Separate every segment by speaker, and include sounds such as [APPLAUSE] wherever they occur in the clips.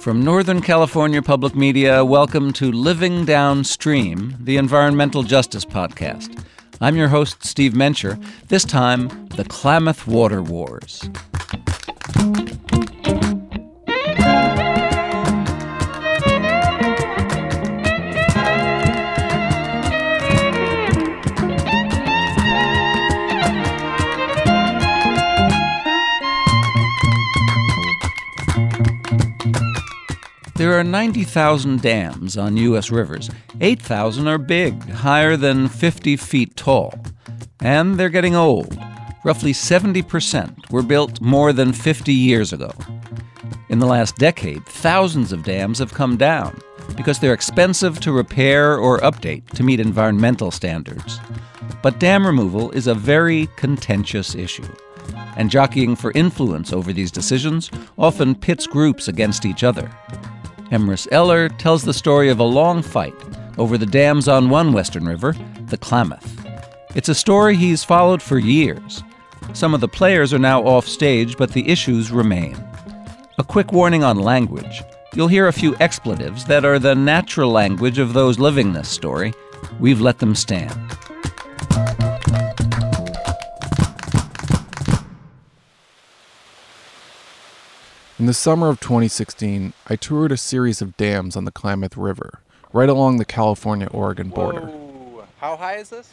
Speaker 1: From Northern California Public Media, welcome to Living Downstream, the environmental justice podcast. I'm your host, Steve Mencher. This time, the Klamath Water Wars. There are 90,000 dams on U.S. rivers. 8,000 are big, higher than 50 feet tall. And they're getting old. Roughly 70% were built more than 50 years ago. In the last decade, thousands of dams have come down because they're expensive to repair or update to meet environmental standards. But dam removal is a very contentious issue, and jockeying for influence over these decisions often pits groups against each other. Emrys Eller tells the story of a long fight over the dams on one western river, the Klamath. It's a story he's followed for years. Some of the players are now off stage, but the issues remain. A quick warning on language. You'll hear a few expletives that are the natural language of those living this story. We've let them stand.
Speaker 2: In the summer of 2016, I toured a series of dams on the Klamath River, right along the California Oregon border.
Speaker 3: Whoa. How high is this?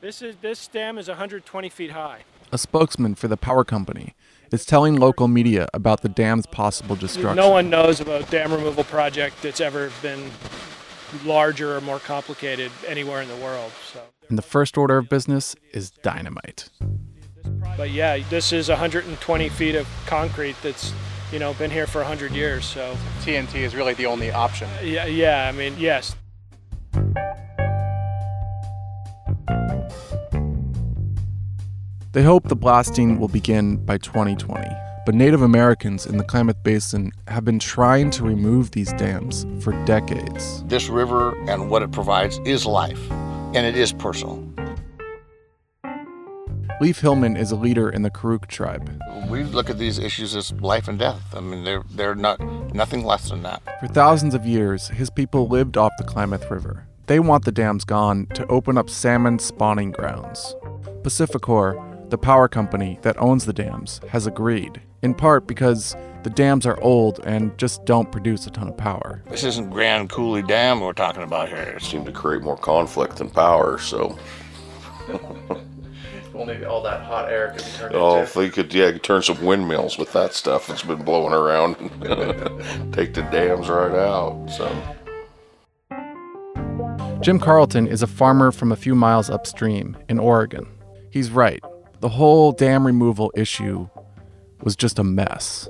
Speaker 4: This is this dam is 120 feet high.
Speaker 2: A spokesman for the power company is telling local media about the dam's possible destruction.
Speaker 4: No one knows about a dam removal project that's ever been larger or more complicated anywhere in the world. So,
Speaker 2: And the first order of business is dynamite.
Speaker 4: but yeah, this is 120 feet of concrete that's you know been here for 100 years. So
Speaker 3: TNT is really the only option.
Speaker 4: yeah, yeah. I mean, yes,
Speaker 2: They hope the blasting will begin by 2020. But Native Americans in the Klamath Basin have been trying to remove these dams for decades.
Speaker 5: This river and what it provides is life, and it is personal.
Speaker 2: Leaf Hillman is a leader in the Karuk tribe.
Speaker 5: We look at these issues as life and death. I mean, they're they're not nothing less than that.
Speaker 2: For thousands of years, his people lived off the Klamath River. They want the dams gone to open up salmon spawning grounds. PacifiCorp, the power company that owns the dams, has agreed, in part because the dams are old and just don't produce a ton of power.
Speaker 5: This isn't Grand Coulee Dam we're talking about here. It's
Speaker 6: seem to create more conflict than power. So, [LAUGHS]
Speaker 3: Only all that hot air could be turned
Speaker 6: oh, if they could, yeah, turn some windmills with that stuff that's been blowing around, [LAUGHS] take the dams right out. So,
Speaker 2: Jim Carlton is a farmer from a few miles upstream in Oregon. He's right. The whole dam removal issue was just a mess.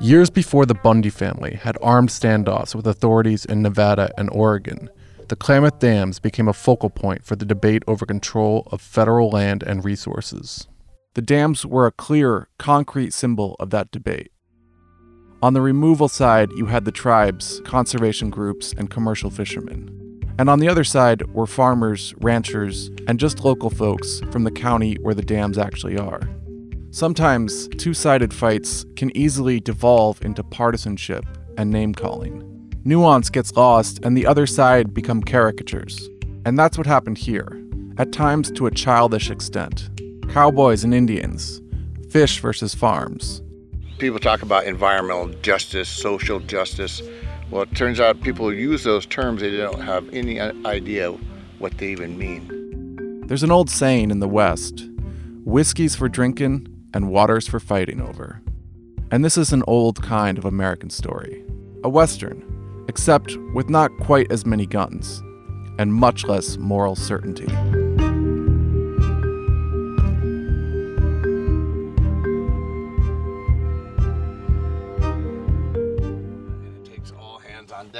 Speaker 2: Years before the Bundy family had armed standoffs with authorities in Nevada and Oregon, the Klamath Dams became a focal point for the debate over control of federal land and resources. The dams were a clear, concrete symbol of that debate. On the removal side, you had the tribes, conservation groups, and commercial fishermen. And on the other side were farmers, ranchers, and just local folks from the county where the dams actually are. Sometimes two sided fights can easily devolve into partisanship and name calling. Nuance gets lost, and the other side become caricatures. And that's what happened here, at times to a childish extent. Cowboys and Indians, fish versus farms.
Speaker 5: People talk about environmental justice, social justice. Well, it turns out people who use those terms, they don't have any idea what they even mean.
Speaker 2: There's an old saying in the West whiskey's for drinking and water's for fighting over. And this is an old kind of American story. A Western, except with not quite as many guns and much less moral certainty.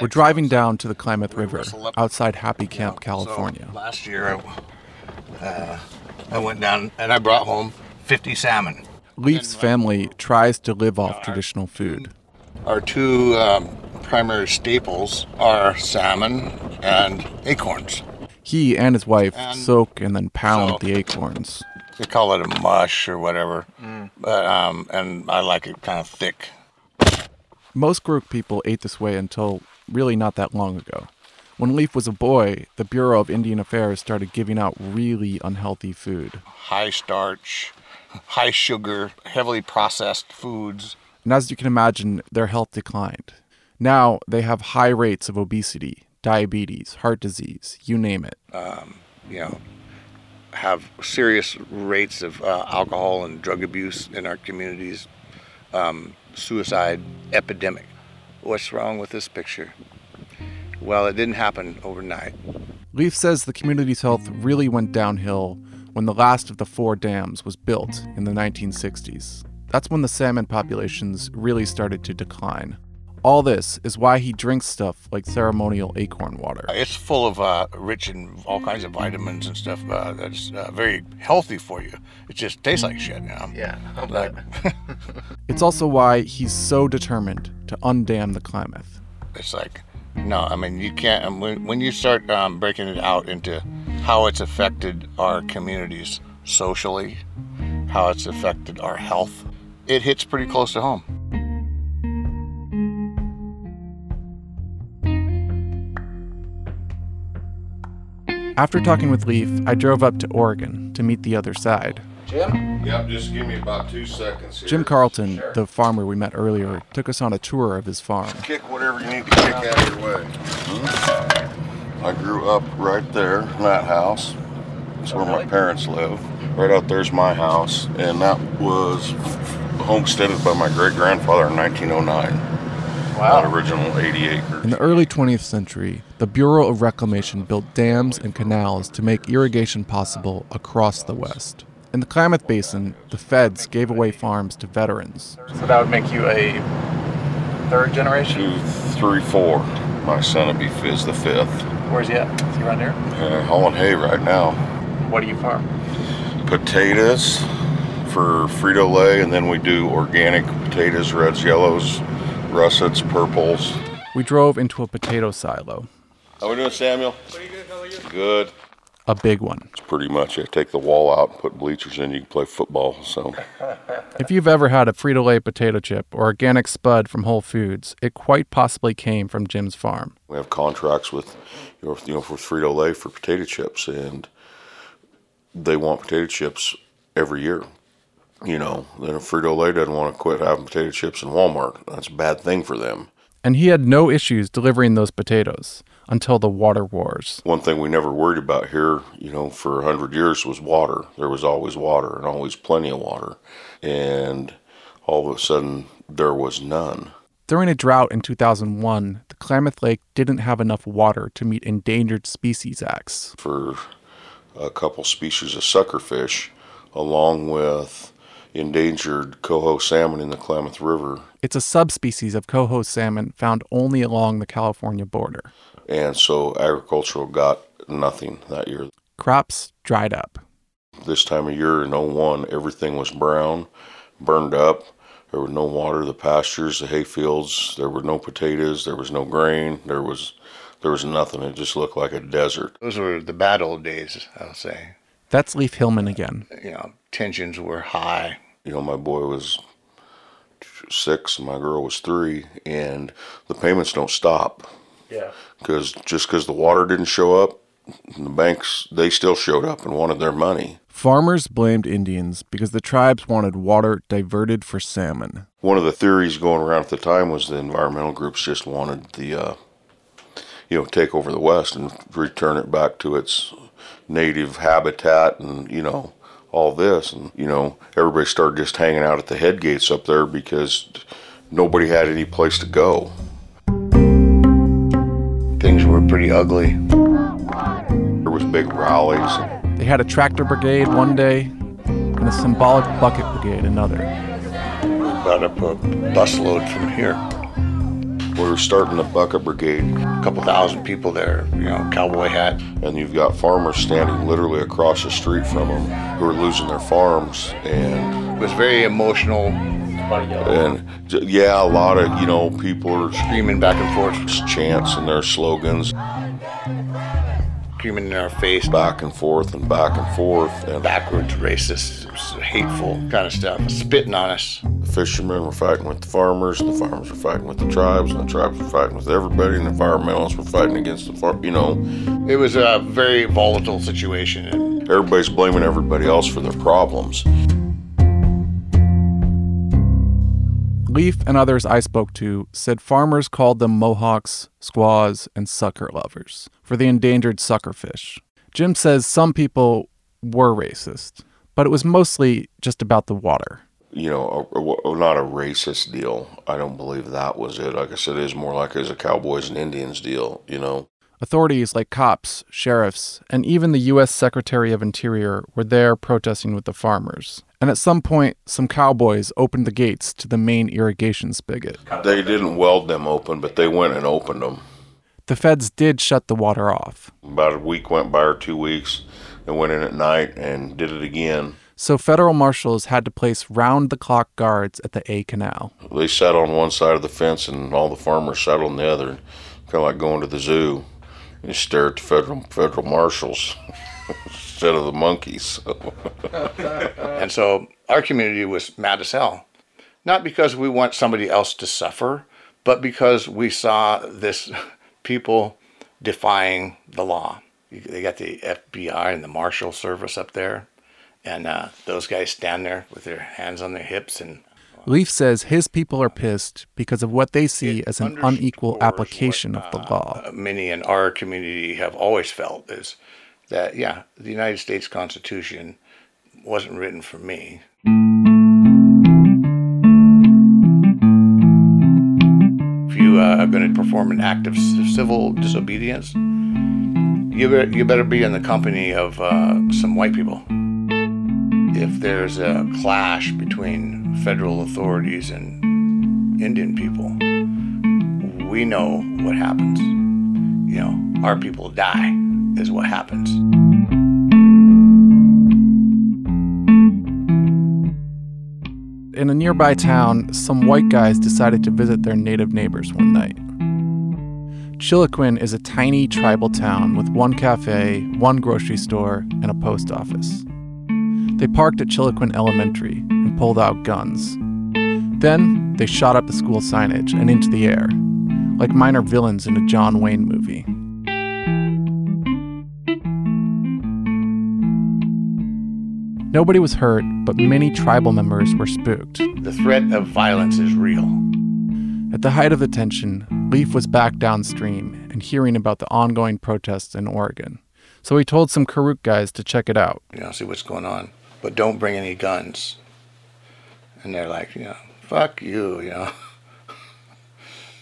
Speaker 2: We're driving down to the Klamath River outside Happy Camp, California.
Speaker 5: So last year, I, uh, I went down and I brought home 50 salmon.
Speaker 2: Leaf's family tries to live off traditional food.
Speaker 5: Our two um, primary staples are salmon and acorns.
Speaker 2: He and his wife
Speaker 5: And
Speaker 2: soak and then pound
Speaker 5: so-
Speaker 2: the acorns.
Speaker 5: They call it a mush or whatever, but um, and I like it kind of thick.
Speaker 2: Most Karuk people ate this way until really not that long ago. When Leaf was a boy, the Bureau of Indian Affairs started giving out really unhealthy food.
Speaker 5: High starch, high sugar, heavily processed foods.
Speaker 2: And as you can imagine, their health declined. Now they have high rates of obesity, diabetes, heart disease, you name it.
Speaker 5: you know, have serious rates of uh, alcohol and drug abuse in our communities, um, suicide epidemic. What's wrong with this picture? Well, it didn't happen overnight.
Speaker 2: Leaf says the community's health really went downhill when the last of the four dams was built in the 1960s. That's when the salmon populations really started to decline. All this is why he drinks stuff like ceremonial acorn water.
Speaker 5: It's full of uh, rich in all kinds of vitamins and stuff uh, that's uh, very healthy for you. It just tastes like shit, you know?
Speaker 3: Yeah.
Speaker 5: Like, [LAUGHS]
Speaker 2: It's also why he's so determined to undam the Klamath.
Speaker 5: it's like, no, I mean, you can't. um, When, when you start um, breaking it out into how it's affected our communities socially, how it's affected our health, it hits pretty close to home.
Speaker 2: After talking with Leaf, I drove up to Oregon to meet the other side. Jim?
Speaker 6: Yep, just give me about two seconds here.
Speaker 2: Jim Carlton, the farmer we met earlier, took us on a tour of his farm.
Speaker 6: Kick whatever you need to kick out of your way. Hmm? I grew up right there in that house. That's where my parents live. Right out there's my house, and that was homesteaded by my great grandfather in 1909. Wow. That original 80 acres.
Speaker 2: In the early 20th century, the Bureau of Reclamation built dams and canals to make irrigation possible across the West. In the Klamath Basin, the feds gave away farms to veterans.
Speaker 3: So that would make you a third generation?
Speaker 6: Two, three, four. My son would be is the fifth.
Speaker 3: Where's he at? Is he around here?
Speaker 6: Uh, hauling hay right now.
Speaker 3: What do you farm?
Speaker 6: potatoes for Frito Lay, and then we do organic potatoes, reds, yellows, russets, purples.
Speaker 2: We drove into a potato silo,
Speaker 6: How we doing, Samuel? Pretty good. How are you? Good.
Speaker 2: a big one.
Speaker 6: It's pretty much it. Take the wall out and put bleachers in. You can play football. So [LAUGHS]
Speaker 2: If you've ever had a Frito Lay potato chip or organic spud from Whole Foods, it quite possibly came from Jim's farm.
Speaker 6: we have contracts with, you know, you know for Frito Lay for potato chips, and they want potato chips every year. You know, then if Frito Lay doesn't want to quit having potato chips in Walmart, that's a bad thing for them.
Speaker 2: And he had no issues delivering those potatoes until the water wars.
Speaker 6: One thing we never worried about here, you know, for a hundred years was water. There was always water and always plenty of water. And all of a sudden, there was none.
Speaker 2: During a drought in 2001, the Klamath Lake didn't have enough water to meet Endangered Species Acts.
Speaker 6: For a couple species of suckerfish, along with endangered coho salmon in the Klamath River.
Speaker 2: It's a subspecies of coho salmon found only along the California border.
Speaker 6: And so agricultural got nothing that year.
Speaker 2: Crops dried up.
Speaker 6: This time of year in 01, everything was brown, burned up. There was no water, the pastures, the hay fields. There were no potatoes. There was no grain. There was, there was nothing. It just looked like a desert.
Speaker 5: Those were the bad old days, I'll say.
Speaker 2: That's Leaf Hillman again.
Speaker 5: You know, tensions were high.
Speaker 6: You know, my boy was six, my girl was three, and the payments don't stop
Speaker 3: Yeah.
Speaker 6: because just because the water didn't show up, the banks they still showed up and wanted their money.
Speaker 2: Farmers blamed Indians because the tribes wanted water diverted for salmon.
Speaker 6: one of the theories going around at the time was the environmental groups just wanted the uh, you know take over the west and return it back to its native habitat and you know all this and you know everybody started just hanging out at the head gates up there because nobody had any place to go
Speaker 5: Things were pretty ugly.
Speaker 6: there was big rallies
Speaker 2: They had a tractor brigade one day and a symbolic bucket brigade another.
Speaker 5: Brought up a busload from here.
Speaker 6: We were starting the bucket brigade
Speaker 5: A couple thousand people there, you know, cowboy hat.
Speaker 6: and you've got farmers standing literally across the street from them who are losing their farms and
Speaker 5: It was very emotional,
Speaker 6: and yeah, a lot of you know people are
Speaker 5: screaming back and forth.
Speaker 6: chants and their slogans.
Speaker 5: Screaming in our face,
Speaker 6: back and forth and back and forth, and
Speaker 5: backwards, racist, hateful kind of stuff, spitting on us.
Speaker 6: the fishermen were fighting with the farmers, and the farmers were fighting with the tribes, and the tribes were fighting with everybody, and the environmentalists were fighting against the far. You know,
Speaker 5: It was a very volatile situation. And
Speaker 6: everybody's blaming everybody else for their problems.
Speaker 2: Leaf and others I spoke to said farmers called them Mohawks, squaws, and sucker lovers for the endangered suckerfish. Jim says some people were racist, but it was mostly just about the water.
Speaker 6: you know, a, a- not a racist deal. I don't believe that was it. Like I said, it is more like it was a Cowboys and Indians deal, you know.
Speaker 2: Authorities like cops, sheriffs, and even the U.S. Secretary of Interior were there protesting with the farmers. And at some point, some cowboys opened the gates to the main irrigation spigot.
Speaker 6: They didn't weld them open, but they went and opened them.
Speaker 2: The feds did shut the water off.
Speaker 6: About a week went by or two weeks. They went in at night and did it again.
Speaker 2: So federal marshals had to place round the clock guards at the A Canal.
Speaker 6: They sat on one side of the fence and all the farmers sat on the other, kind of like going to the zoo. You stare at the federal federal marshals [LAUGHS] instead of the monkeys. [LAUGHS]
Speaker 5: And so our community was mad as hell. Not because we want somebody else to suffer, but because we saw this people defying the law. They got the FBI and the Marshal Service up there, and uh, those guys stand there with their hands on their hips and
Speaker 2: Leaf says his people are pissed because of what they see as an unequal application
Speaker 5: what,
Speaker 2: of the
Speaker 5: uh,
Speaker 2: law.
Speaker 5: many in our community have always felt is that yeah, the United States Constitution wasn't written for me. Going to perform an act of civil disobedience, you better, you better be in the company of uh, some white people. If there's a clash between federal authorities and Indian people, we know what happens. You know, our people die, is what happens.
Speaker 2: In a nearby town, some white guys decided to visit their native neighbors one night. Chiloquin is a tiny tribal town with one cafe, one grocery store, and a post office. They parked at Chiloquin Elementary and pulled out guns. Then they shot up the school signage and into the air, like minor villains in a John Wayne movie. Nobody was hurt, but many tribal members were spooked.
Speaker 5: The threat of violence is real.
Speaker 2: At the height of the tension, Leaf was back downstream and hearing about the ongoing protests in Oregon. So he told some Karuk guys to check it out.
Speaker 5: You know, see what's going on. But don't bring any guns. And they're like, you know, fuck you, you know. [LAUGHS]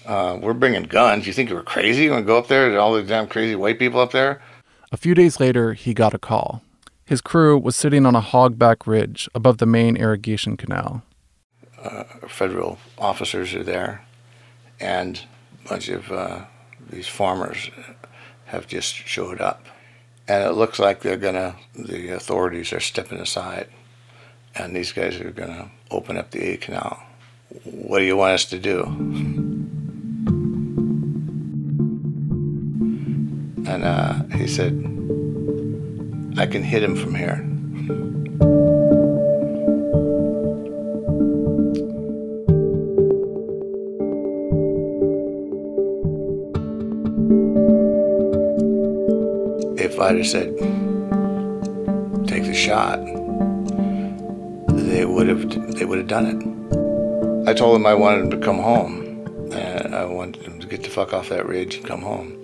Speaker 5: Uh, we're bringing guns. You think we're crazy? You want to go up there? There's all the damn crazy white people up there?
Speaker 2: A few days later, he got a call. His crew was sitting on a hogback ridge above the main irrigation canal.
Speaker 5: federal officers are there, and a bunch of uh, these farmers have just showed up. And it looks like they're gonna, the authorities are stepping aside, and these guys are gonna open up the A Canal. What do you want us to do? And uh, he said, I can hit him from here. if I'd have said, take the shot, they would have they would have done it. I told them I wanted them to come home, and I wanted them to get the fuck off that ridge and come home.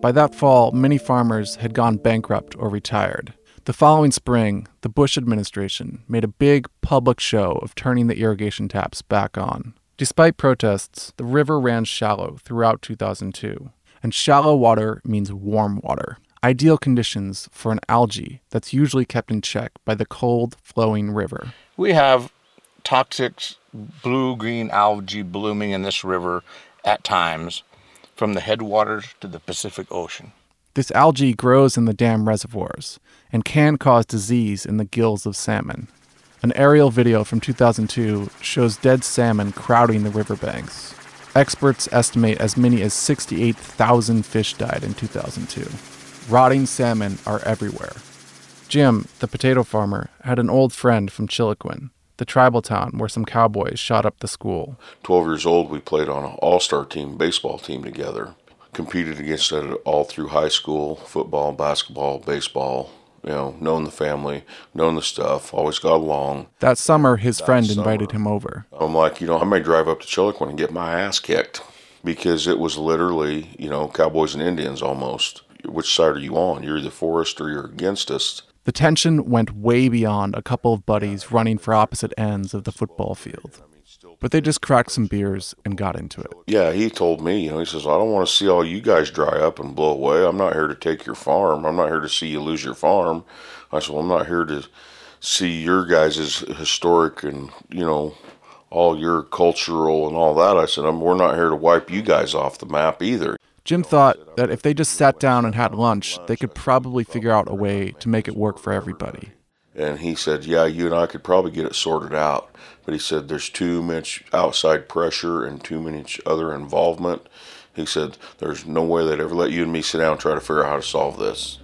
Speaker 2: By that fall, many farmers had gone bankrupt or retired. The following spring, the Bush administration made a big public show of turning the irrigation taps back on. Despite protests, the river ran shallow throughout 2002. And shallow water means warm water, ideal conditions for an algae that's usually kept in check by the cold, flowing river.
Speaker 5: We have toxic blue green algae blooming in this river at times, from the headwaters to the Pacific Ocean.
Speaker 2: This algae grows in the dam reservoirs and can cause disease in the gills of salmon. An aerial video from 2002 shows dead salmon crowding the riverbanks. Experts estimate as many as 68,000 fish died in 2002. Rotting salmon are everywhere. Jim, the potato farmer, had an old friend from Chiloquin, the tribal town where some cowboys shot up the school.
Speaker 6: 12 years old, we played on an all star team, baseball team together. Competed against it all through high school football, basketball, baseball. You know, known the family, known the stuff, always got along.
Speaker 2: That summer, his friend invited him over.
Speaker 6: I'm like, you know, I may drive up to Chiloquin and get my ass kicked because it was literally, you know, cowboys and Indians almost. Which side are you on? You're either for us or you're against us.
Speaker 2: The tension went way beyond a couple of buddies running for opposite ends of the football field. But they just cracked some beers and got into it.
Speaker 6: Yeah, he told me, you know, he says, I don't want to see all you guys dry up and blow away. I'm not here to take your farm. I'm not here to see you lose your farm. I said, well, I'm not here to see your guys' historic and, you know, all your cultural and all that. I said, I'm, we're not here to wipe you guys off the map either.
Speaker 2: Jim thought that if they just sat down and had lunch, they could probably figure out a way to make it work for everybody.
Speaker 6: And he said, Yeah, you and I could probably get it sorted out. But he said, There's too much outside pressure and too much other involvement. He said, There's no way they'd ever let you and me sit down and try to figure out how to solve this.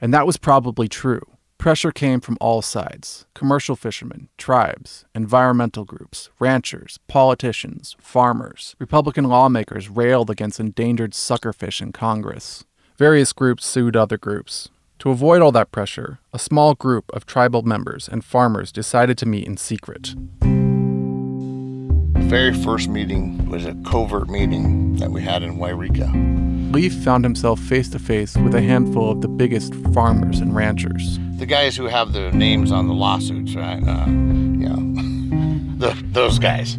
Speaker 2: And that was probably true. Pressure came from all sides commercial fishermen, tribes, environmental groups, ranchers, politicians, farmers. Republican lawmakers railed against endangered suckerfish in Congress. Various groups sued other groups. To avoid all that pressure, a small group of tribal members and farmers decided to meet in secret.
Speaker 5: The very first meeting was a covert meeting that we had in Yreka.
Speaker 2: Leaf found himself face to face with a handful of the biggest farmers and ranchers.
Speaker 5: The guys who have their names on the lawsuits, right? Uh, you know, [LAUGHS] the, those guys.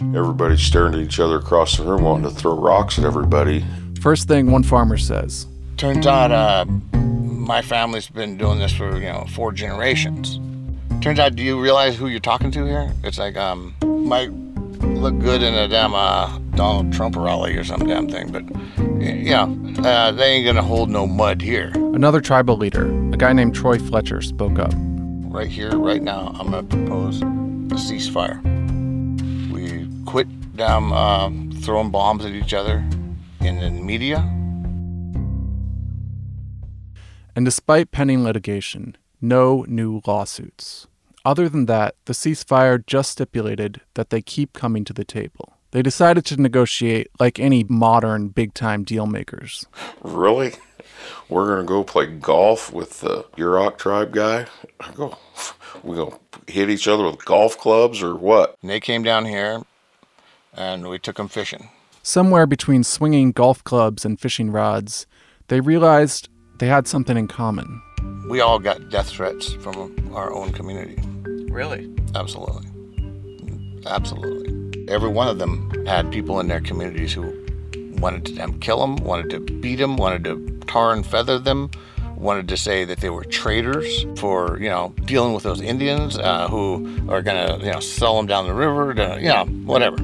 Speaker 6: Everybody's staring at each other across the room, wanting to throw rocks at everybody.
Speaker 2: First thing one farmer says
Speaker 5: Turns out uh, my family's been doing this for, you know, four generations. Turns out, do you realize who you're talking to here? It's like, um, might look good in a damn uh, Donald Trump rally or some damn thing, but, yeah, uh, they ain't gonna hold no mud here.
Speaker 2: Another tribal leader, a guy named Troy Fletcher, spoke up.
Speaker 5: Right here, right now, I'm gonna propose a ceasefire. We quit damn uh, throwing bombs at each other in the media.
Speaker 2: And despite pending litigation, no new lawsuits. Other than that, the ceasefire just stipulated that they keep coming to the table. They decided to negotiate like any modern big time deal makers.
Speaker 6: Really? We're gonna go play golf with the Yurok tribe guy? I go, we gonna hit each other with golf clubs or what?
Speaker 5: And they came down here and we took them fishing.
Speaker 2: Somewhere between swinging golf clubs and fishing rods, they realized they had something in common.
Speaker 5: We all got death threats from our own community.
Speaker 3: Really?
Speaker 5: Absolutely. Absolutely. Every one of them had people in their communities who wanted to them kill them, wanted to beat them, wanted to tar and feather them, wanted to say that they were traitors for, you know, dealing with those Indians uh, who are going to, you know, sell them down the river, to, you know, whatever.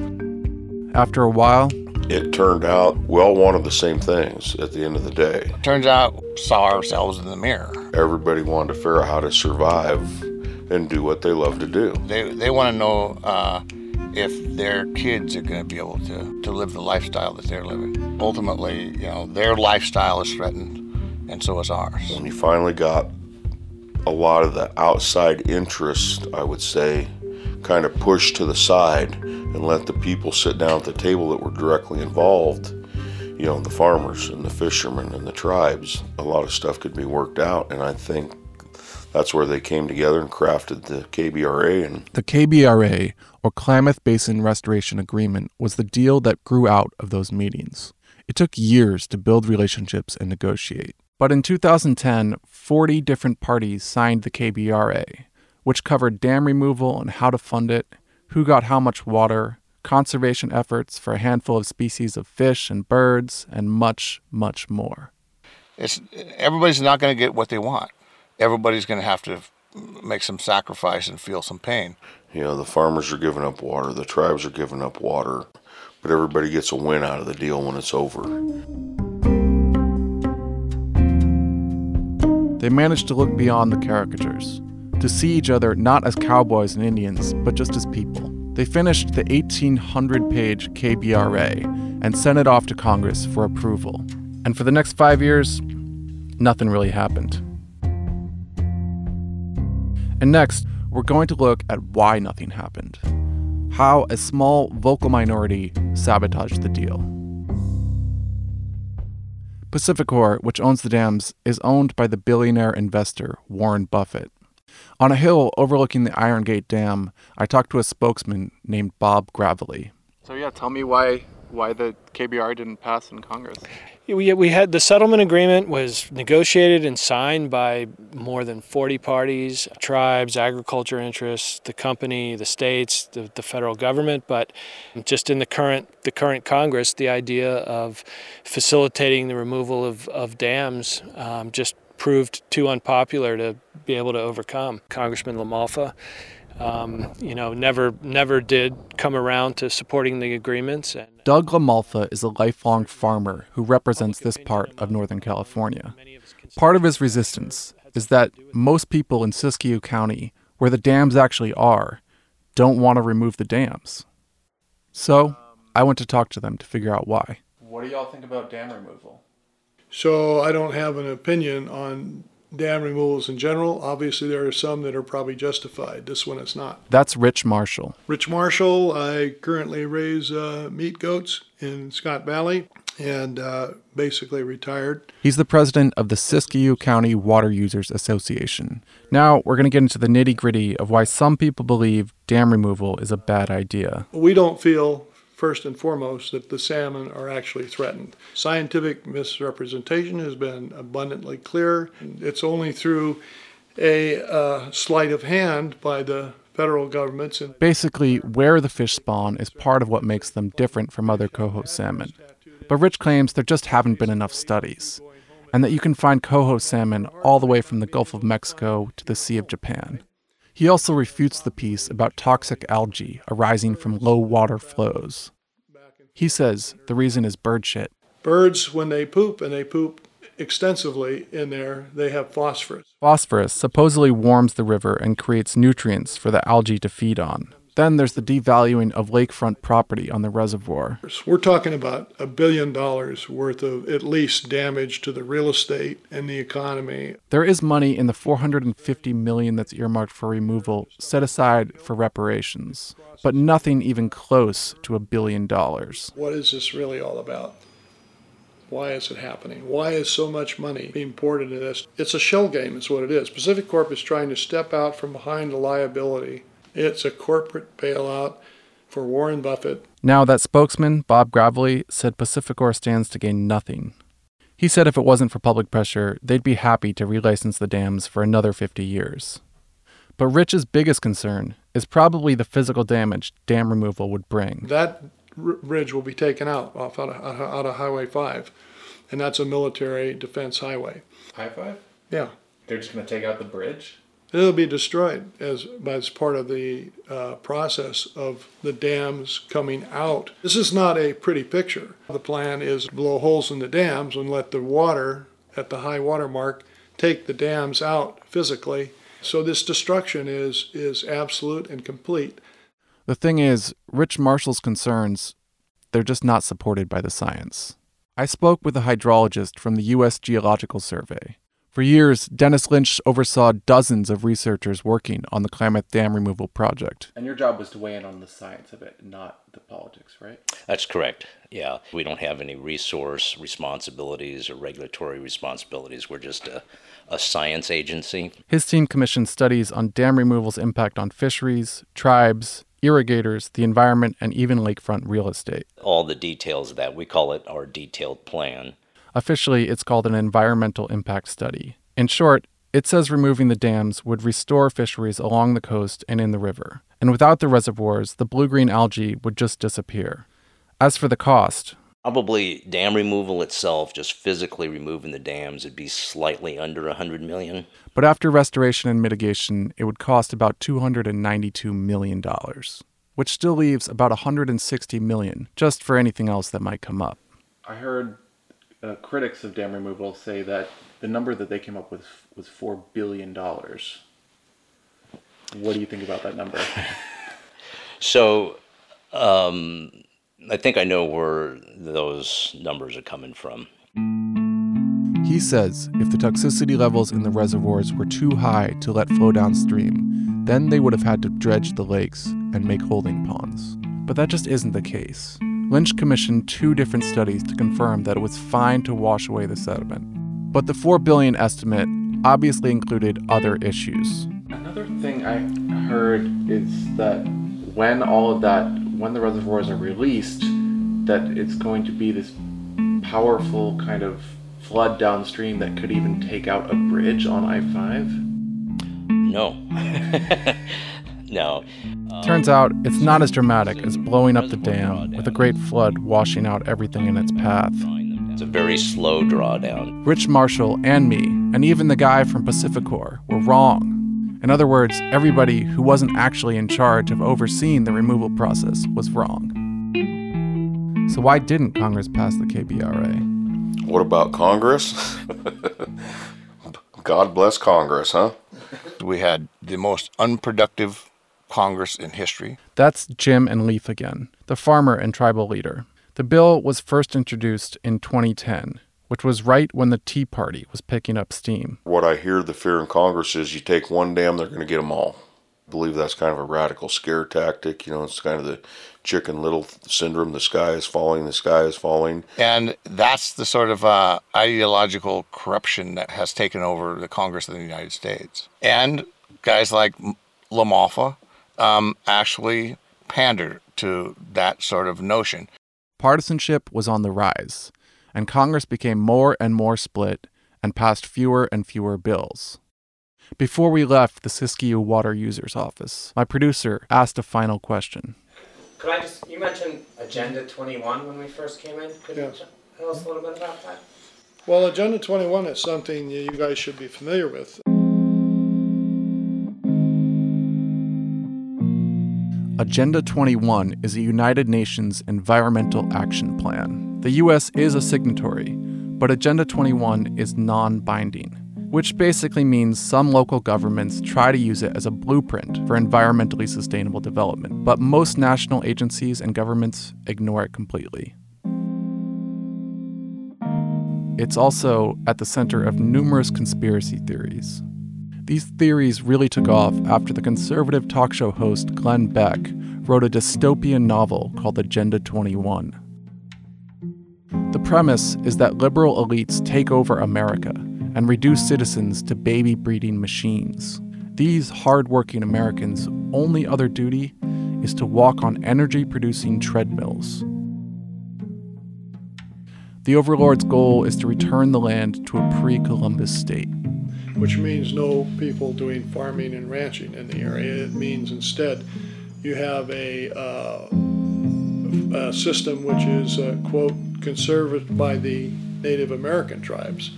Speaker 2: After a while,
Speaker 6: It turned out we all wanted the same things at the end of the day.
Speaker 5: Turns out, saw ourselves in the mirror.
Speaker 6: Everybody wanted to figure out how to survive and do what they love to do.
Speaker 5: They, they want to know uh, if their kids are going to be able to, to live the lifestyle that they're living. Ultimately, you know, their lifestyle is threatened, and so is ours.
Speaker 6: When you finally got a lot of the outside interest, I would say, kind of pushed to the side and let the people sit down at the table that were directly involved, you know, the farmers and the fishermen and the tribes, a lot of stuff could be worked out. And I think that's where they came together and crafted the KBRA. And
Speaker 2: the KBRA, or Klamath Basin Restoration Agreement, was the deal that grew out of those meetings. It took years to build relationships and negotiate. But in 2010, 40 different parties signed the KBRA, which covered dam removal and how to fund it, who got how much water, conservation efforts for a handful of species of fish and birds, and much, much more.
Speaker 5: It's, everybody's not going to get what they want. Everybody's going to have to make some sacrifice and feel some pain.
Speaker 6: You know, the farmers are giving up water, the tribes are giving up water, but everybody gets a win out of the deal when it's over.
Speaker 2: They managed to look beyond the caricatures, to see each other not as cowboys and Indians, but just as people. They finished the 1,800 page KBRA and sent it off to Congress for approval. And for the next five years, nothing really happened. And next, we're going to look at why nothing happened. How a small vocal minority sabotaged the deal. PacifiCorp, which owns the dams, is owned by the billionaire investor Warren Buffett. On a hill overlooking the Iron Gate Dam, I talked to a spokesman named Bob Gravely. So yeah, tell me why why the KBR didn't pass in Congress.
Speaker 4: We, we had the settlement agreement was negotiated and signed by more than 40 parties, tribes, agriculture interests, the company, the states, the, the federal government. But just in the current the current Congress, the idea of facilitating the removal of, of dams um, just proved too unpopular to be able to overcome. Congressman LaMalfa, um, you know, never never did come around to supporting the agreements. And
Speaker 2: Doug LaMalfa is a lifelong farmer who represents this part of Northern California. Part of his resistance is that most people in Siskiyou County, where the dams actually are, don't want to remove the dams. So I went to talk to them to figure out why. What do y'all think about dam removal?
Speaker 7: So I don't have an opinion on dam removals in general. Obviously, there are some that are probably justified. This one is not.
Speaker 2: That's Rich Marshall.
Speaker 7: Rich Marshall, I currently raise uh, meat goats in Scott Valley and uh, basically retired.
Speaker 2: He's the president of the Siskiyou County Water Users Association. Now, we're going to get into the nitty gritty of why some people believe dam removal is a bad idea.
Speaker 7: We don't feel first and foremost that the salmon are actually threatened. Scientific misrepresentation has been abundantly clear. It's only through a uh, sleight of hand by the federal governments. And
Speaker 2: Basically, where the fish spawn is part of what makes them different from other coho salmon. But Rich claims there just haven't been enough studies, and that you can find coho salmon all the way from the Gulf of Mexico to the Sea of Japan. He also refutes the piece about toxic algae arising from low water flows. He says the reason is bird shit.
Speaker 7: birds, when they poop, and they poop extensively in there, they have phosphorus.
Speaker 2: Phosphorus supposedly warms the river and creates nutrients for the algae to feed on. Then there's the devaluing of lakefront property on the reservoir.
Speaker 7: We're talking about a billion dollars worth of at least damage to the real estate and the economy.
Speaker 2: There is money in the 450 million that's earmarked for removal set aside for reparations, but nothing even close to a billion dollars.
Speaker 7: What is this really all about? Why is it happening? Why is so much money being poured into this? It's a shell game, is what it is. Pacific Corp is trying to step out from behind the liability. It's a corporate bailout for Warren Buffett.
Speaker 2: Now, that spokesman, Bob Gravely, said PacifiCorp stands to gain nothing. He said if it wasn't for public pressure, they'd be happy to relicense the dams for another 50 years. But Rich's biggest concern is probably the physical damage dam removal would bring.
Speaker 7: That r- bridge will be taken out off out of, out of Highway 5, and that's a military defense highway.
Speaker 2: High five?
Speaker 7: Yeah.
Speaker 2: They're just going to take out the bridge?
Speaker 7: It'll be destroyed as as part of the uh, process of the dams coming out. This is not a pretty picture. The plan is blow holes in the dams and let the water at the high water mark take the dams out physically. So this destruction is is absolute and complete.
Speaker 2: The thing is, Rich Marshall's concerns, they're just not supported by the science. I spoke with a hydrologist from the U.S. Geological Survey. For years, Dennis Lynch oversaw dozens of researchers working on the Klamath Dam removal project. And your job was to weigh in on the science of it, not the politics, right?
Speaker 8: That's correct. Yeah. We don't have any resource responsibilities or regulatory responsibilities. We're just a, a science agency.
Speaker 2: His team commissioned studies on dam removal's impact on fisheries, tribes, irrigators, the environment, and even lakefront real estate.
Speaker 8: All the details of that, we call it our detailed plan.
Speaker 2: Officially, it's called an environmental impact study. In short, it says removing the dams would restore fisheries along the coast and in the river. And without the reservoirs, the blue green algae would just disappear. As for the cost,
Speaker 8: Probably dam removal itself, just physically removing the dams, would be slightly under 100 million.
Speaker 2: but after restoration and mitigation, it would cost about $292 million, which still leaves about 160 million just for anything else that might come up.
Speaker 9: I heard uh, critics of dam removal say that the number that they came up with was four billion dollars. What do you think about that number? [LAUGHS]
Speaker 8: So, um, I think I know where those numbers are coming from.
Speaker 2: He says if the toxicity levels in the reservoirs were too high to let flow downstream, then they would have had to dredge the lakes and make holding ponds. But that just isn't the case. Lynch commissioned two different studies to confirm that it was fine to wash away the sediment. But the 4 billion estimate obviously included other issues.
Speaker 9: Another thing I heard is that when all of that, when the reservoirs are released, that it's going to be this powerful kind of flood downstream that could even take out a bridge on I 5?
Speaker 8: No. [LAUGHS] no.
Speaker 2: Turns out it's not as dramatic as blowing up the dam with a great flood washing out everything in its path.
Speaker 8: It's a very slow drawdown.
Speaker 2: Rich Marshall and me, and even the guy from PacifiCorp, were wrong. In other words, everybody who wasn't actually in charge of overseeing the removal process was wrong. So, why didn't Congress pass the KBRA?
Speaker 6: What about Congress? [LAUGHS] God bless Congress, huh?
Speaker 5: We had the most unproductive Congress in history.
Speaker 2: That's Jim and Leaf again, the farmer and tribal leader. The bill was first introduced in 2010, which was right when the Tea Party was picking up steam.
Speaker 6: What I hear the fear in Congress is you take one dam, they're going to get them all. I believe that's kind of a radical scare tactic. You know, it's kind of the chicken little syndrome. The sky is falling, the sky is falling.
Speaker 5: And that's the sort of uh, ideological corruption that has taken over the Congress of the United States. And guys like LaMalfa um, actually pander to that sort of notion.
Speaker 2: Partisanship was on the rise, and Congress became more and more split and passed fewer and fewer bills. Before we left the Siskiyou Water Users Office, my producer asked a final question.
Speaker 10: Could I just, you mentioned Agenda 21 when we first came in. Could
Speaker 7: Yes.
Speaker 10: you tell us a little bit about that?
Speaker 7: Well, Agenda 21 is something you guys should be familiar with.
Speaker 2: Agenda 21 is a United Nations Environmental Action Plan. The US is a signatory, but Agenda 21 is non binding, which basically means some local governments try to use it as a blueprint for environmentally sustainable development, but most national agencies and governments ignore it completely. It's also at the center of numerous conspiracy theories. These theories really took off after the conservative talk show host Glenn Beck wrote a dystopian novel called Agenda 21. The premise is that liberal elites take over America and reduce citizens to baby breeding machines. These hardworking Americans' only other duty is to walk on energy producing treadmills. The overlord's goal is to return the land to a pre Columbus state.
Speaker 7: Which means no people doing farming and ranching in the area. It means instead you have a, uh, a system which is, uh, quote, conserved by the Native American tribes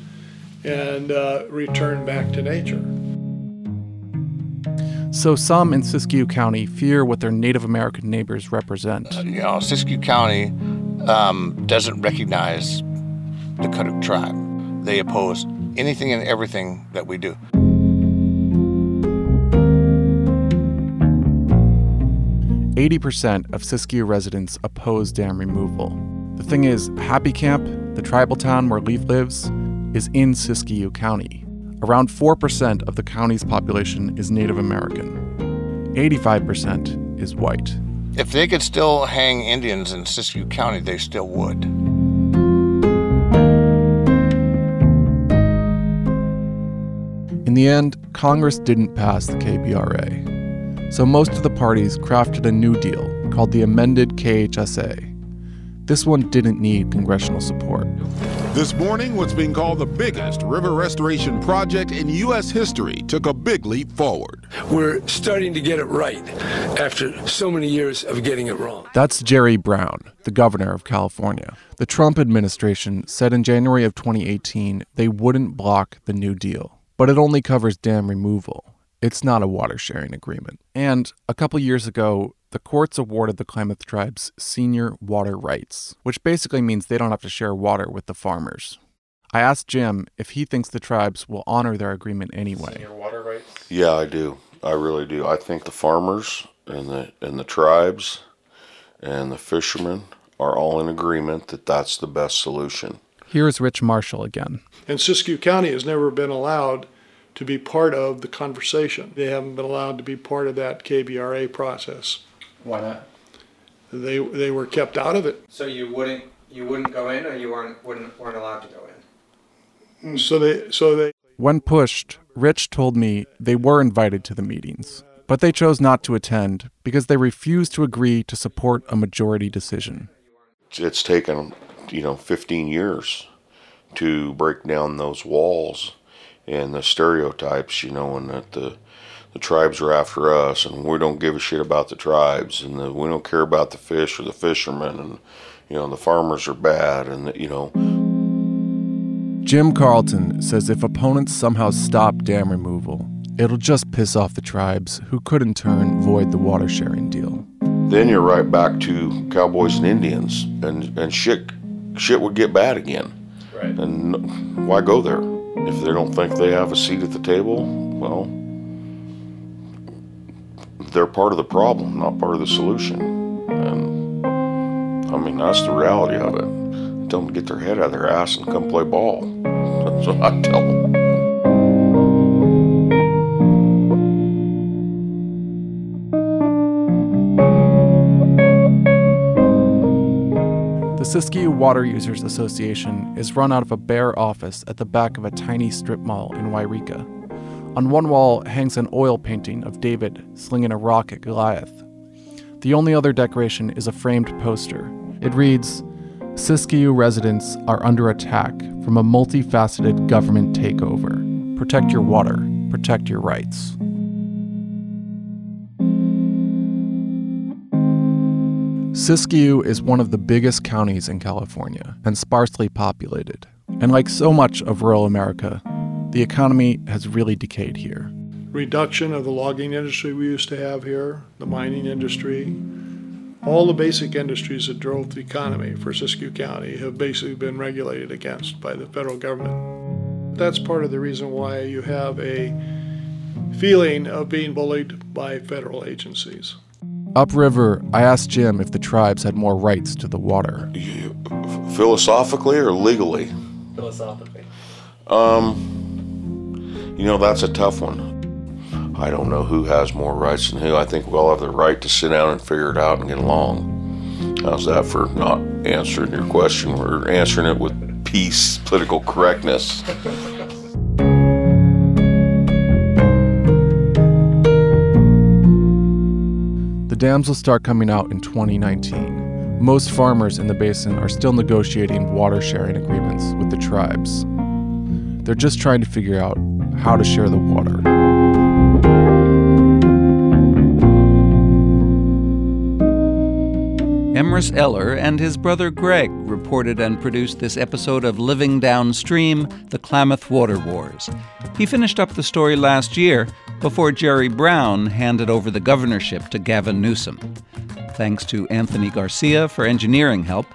Speaker 7: and uh, returned back to nature.
Speaker 2: So some in Siskiyou County fear what their Native American neighbors represent.
Speaker 5: You know, Siskiyou County um, doesn't recognize the Karuk tribe. They oppose anything and everything that we do.
Speaker 2: Eighty percent of Siskiyou residents oppose dam removal. The thing is, Happy Camp, the tribal town where Leaf lives, is in Siskiyou County. Around 4% of the county's population is Native American. 85% is white.
Speaker 5: If they could still hang Indians in Siskiyou County, they still would.
Speaker 2: In the end, Congress didn't pass the KBRA. So most of the parties crafted a new deal called the amended KHSA. This one didn't need congressional support.
Speaker 11: This morning, what's being called the biggest river restoration project in U.S. history took a big leap forward.
Speaker 12: We're starting to get it right after so many years of getting it wrong.
Speaker 2: That's Jerry Brown, the governor of California. The Trump administration said in January of 2018 they wouldn't block the New Deal, but it only covers dam removal. It's not a water sharing agreement. And a couple years ago, the courts awarded the Klamath tribes senior water rights, which basically means they don't have to share water with the farmers. I asked Jim if he thinks the tribes will honor their agreement anyway.
Speaker 9: Senior water rights?
Speaker 6: Yeah, I do. I really do. I think the farmers and the and the tribes and the fishermen are all in agreement that that's the best solution.
Speaker 2: Here's Rich Marshall again.
Speaker 7: And Siskiyou County has never been allowed to be part of the conversation. They haven't been allowed to be part of that KBRA process.
Speaker 9: Why not?
Speaker 7: They they were kept out of it.
Speaker 10: So you wouldn't you wouldn't go in, or you weren't wouldn't weren't allowed to go in.
Speaker 7: Mm, so they so they
Speaker 2: When pushed, Rich told me they were invited to the meetings, but they chose not to attend because they refused to agree to support a majority decision.
Speaker 6: It's taken, you know, 15 years to break down those walls and the stereotypes, you know, and that the the tribes are after us and we don't give a shit about the tribes and the, we don't care about the fish or the fishermen and you know the farmers are bad and the, you know
Speaker 2: Jim Carlton says if opponents somehow stop dam removal, it'll just piss off the tribes, who could in turn void the water sharing deal.
Speaker 6: then you're right back to cowboys and Indians and and shit shit would get bad again.
Speaker 9: Right.
Speaker 6: And why go there? If they don't think they have a seat at the table, well, they're part of the problem, not part of the solution. And I mean, that's the reality of it. Tell them to get their head out of their ass and come play ball. [LAUGHS] That's what I tell them.
Speaker 2: The Siskiyou Water Users Association is run out of a bare office at the back of a tiny strip mall in Yreka. On one wall hangs an oil painting of David slinging a rock at Goliath. The only other decoration is a framed poster. It reads Siskiyou residents are under attack from a multifaceted government takeover. Protect your water, protect your rights. Siskiyou is one of the biggest counties in California and sparsely populated. And like so much of rural America, the economy has really decayed here.
Speaker 7: reduction of the logging industry we used to have here, the mining industry, all the basic industries that drove the economy for Siskiyou County have basically been regulated against by the federal government. That's part of the reason why you have a feeling of being bullied by federal agencies.
Speaker 2: Upriver, I asked Jim if the tribes had more rights to the water.
Speaker 6: Philosophically or legally?
Speaker 10: Philosophically.
Speaker 6: Um, you know, that's a tough one. I don't know who has more rights than who. I think we all have the right to sit down and figure it out and get along. How's that for not answering your question? We're answering it with peace, political correctness. [LAUGHS]
Speaker 2: The dams will start coming out in 2019. Most farmers in the basin are still negotiating water sharing agreements with the tribes. They're just trying to figure out how to share the water.
Speaker 1: Emrys Eller and his brother Greg reported and produced this episode of Living Downstream The Klamath Water Wars. He finished up the story last year before Jerry Brown handed over the governorship to Gavin Newsom. Thanks to Anthony Garcia for engineering help.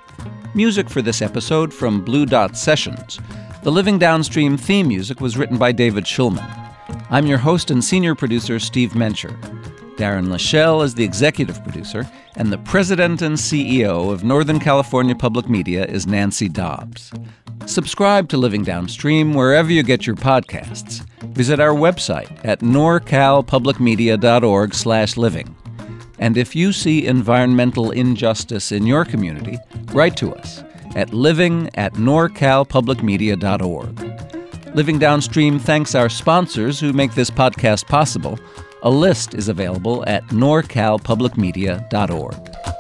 Speaker 1: Music for this episode from Blue Dot Sessions. The Living Downstream theme music was written by David Schulman. I'm your host and senior producer, Steve Mencher. Darren Lachelle is the executive producer, and the president and CEO of Northern California Public Media is Nancy Dobbs. Subscribe to Living Downstream wherever you get your podcasts. Visit our website at norcalpublicmedia.org/living. And if you see environmental injustice in your community, write to us at living at norcalpublicmedia.org. Living Downstream thanks our sponsors who make this podcast possible. A list is available at norcalpublicmedia.org.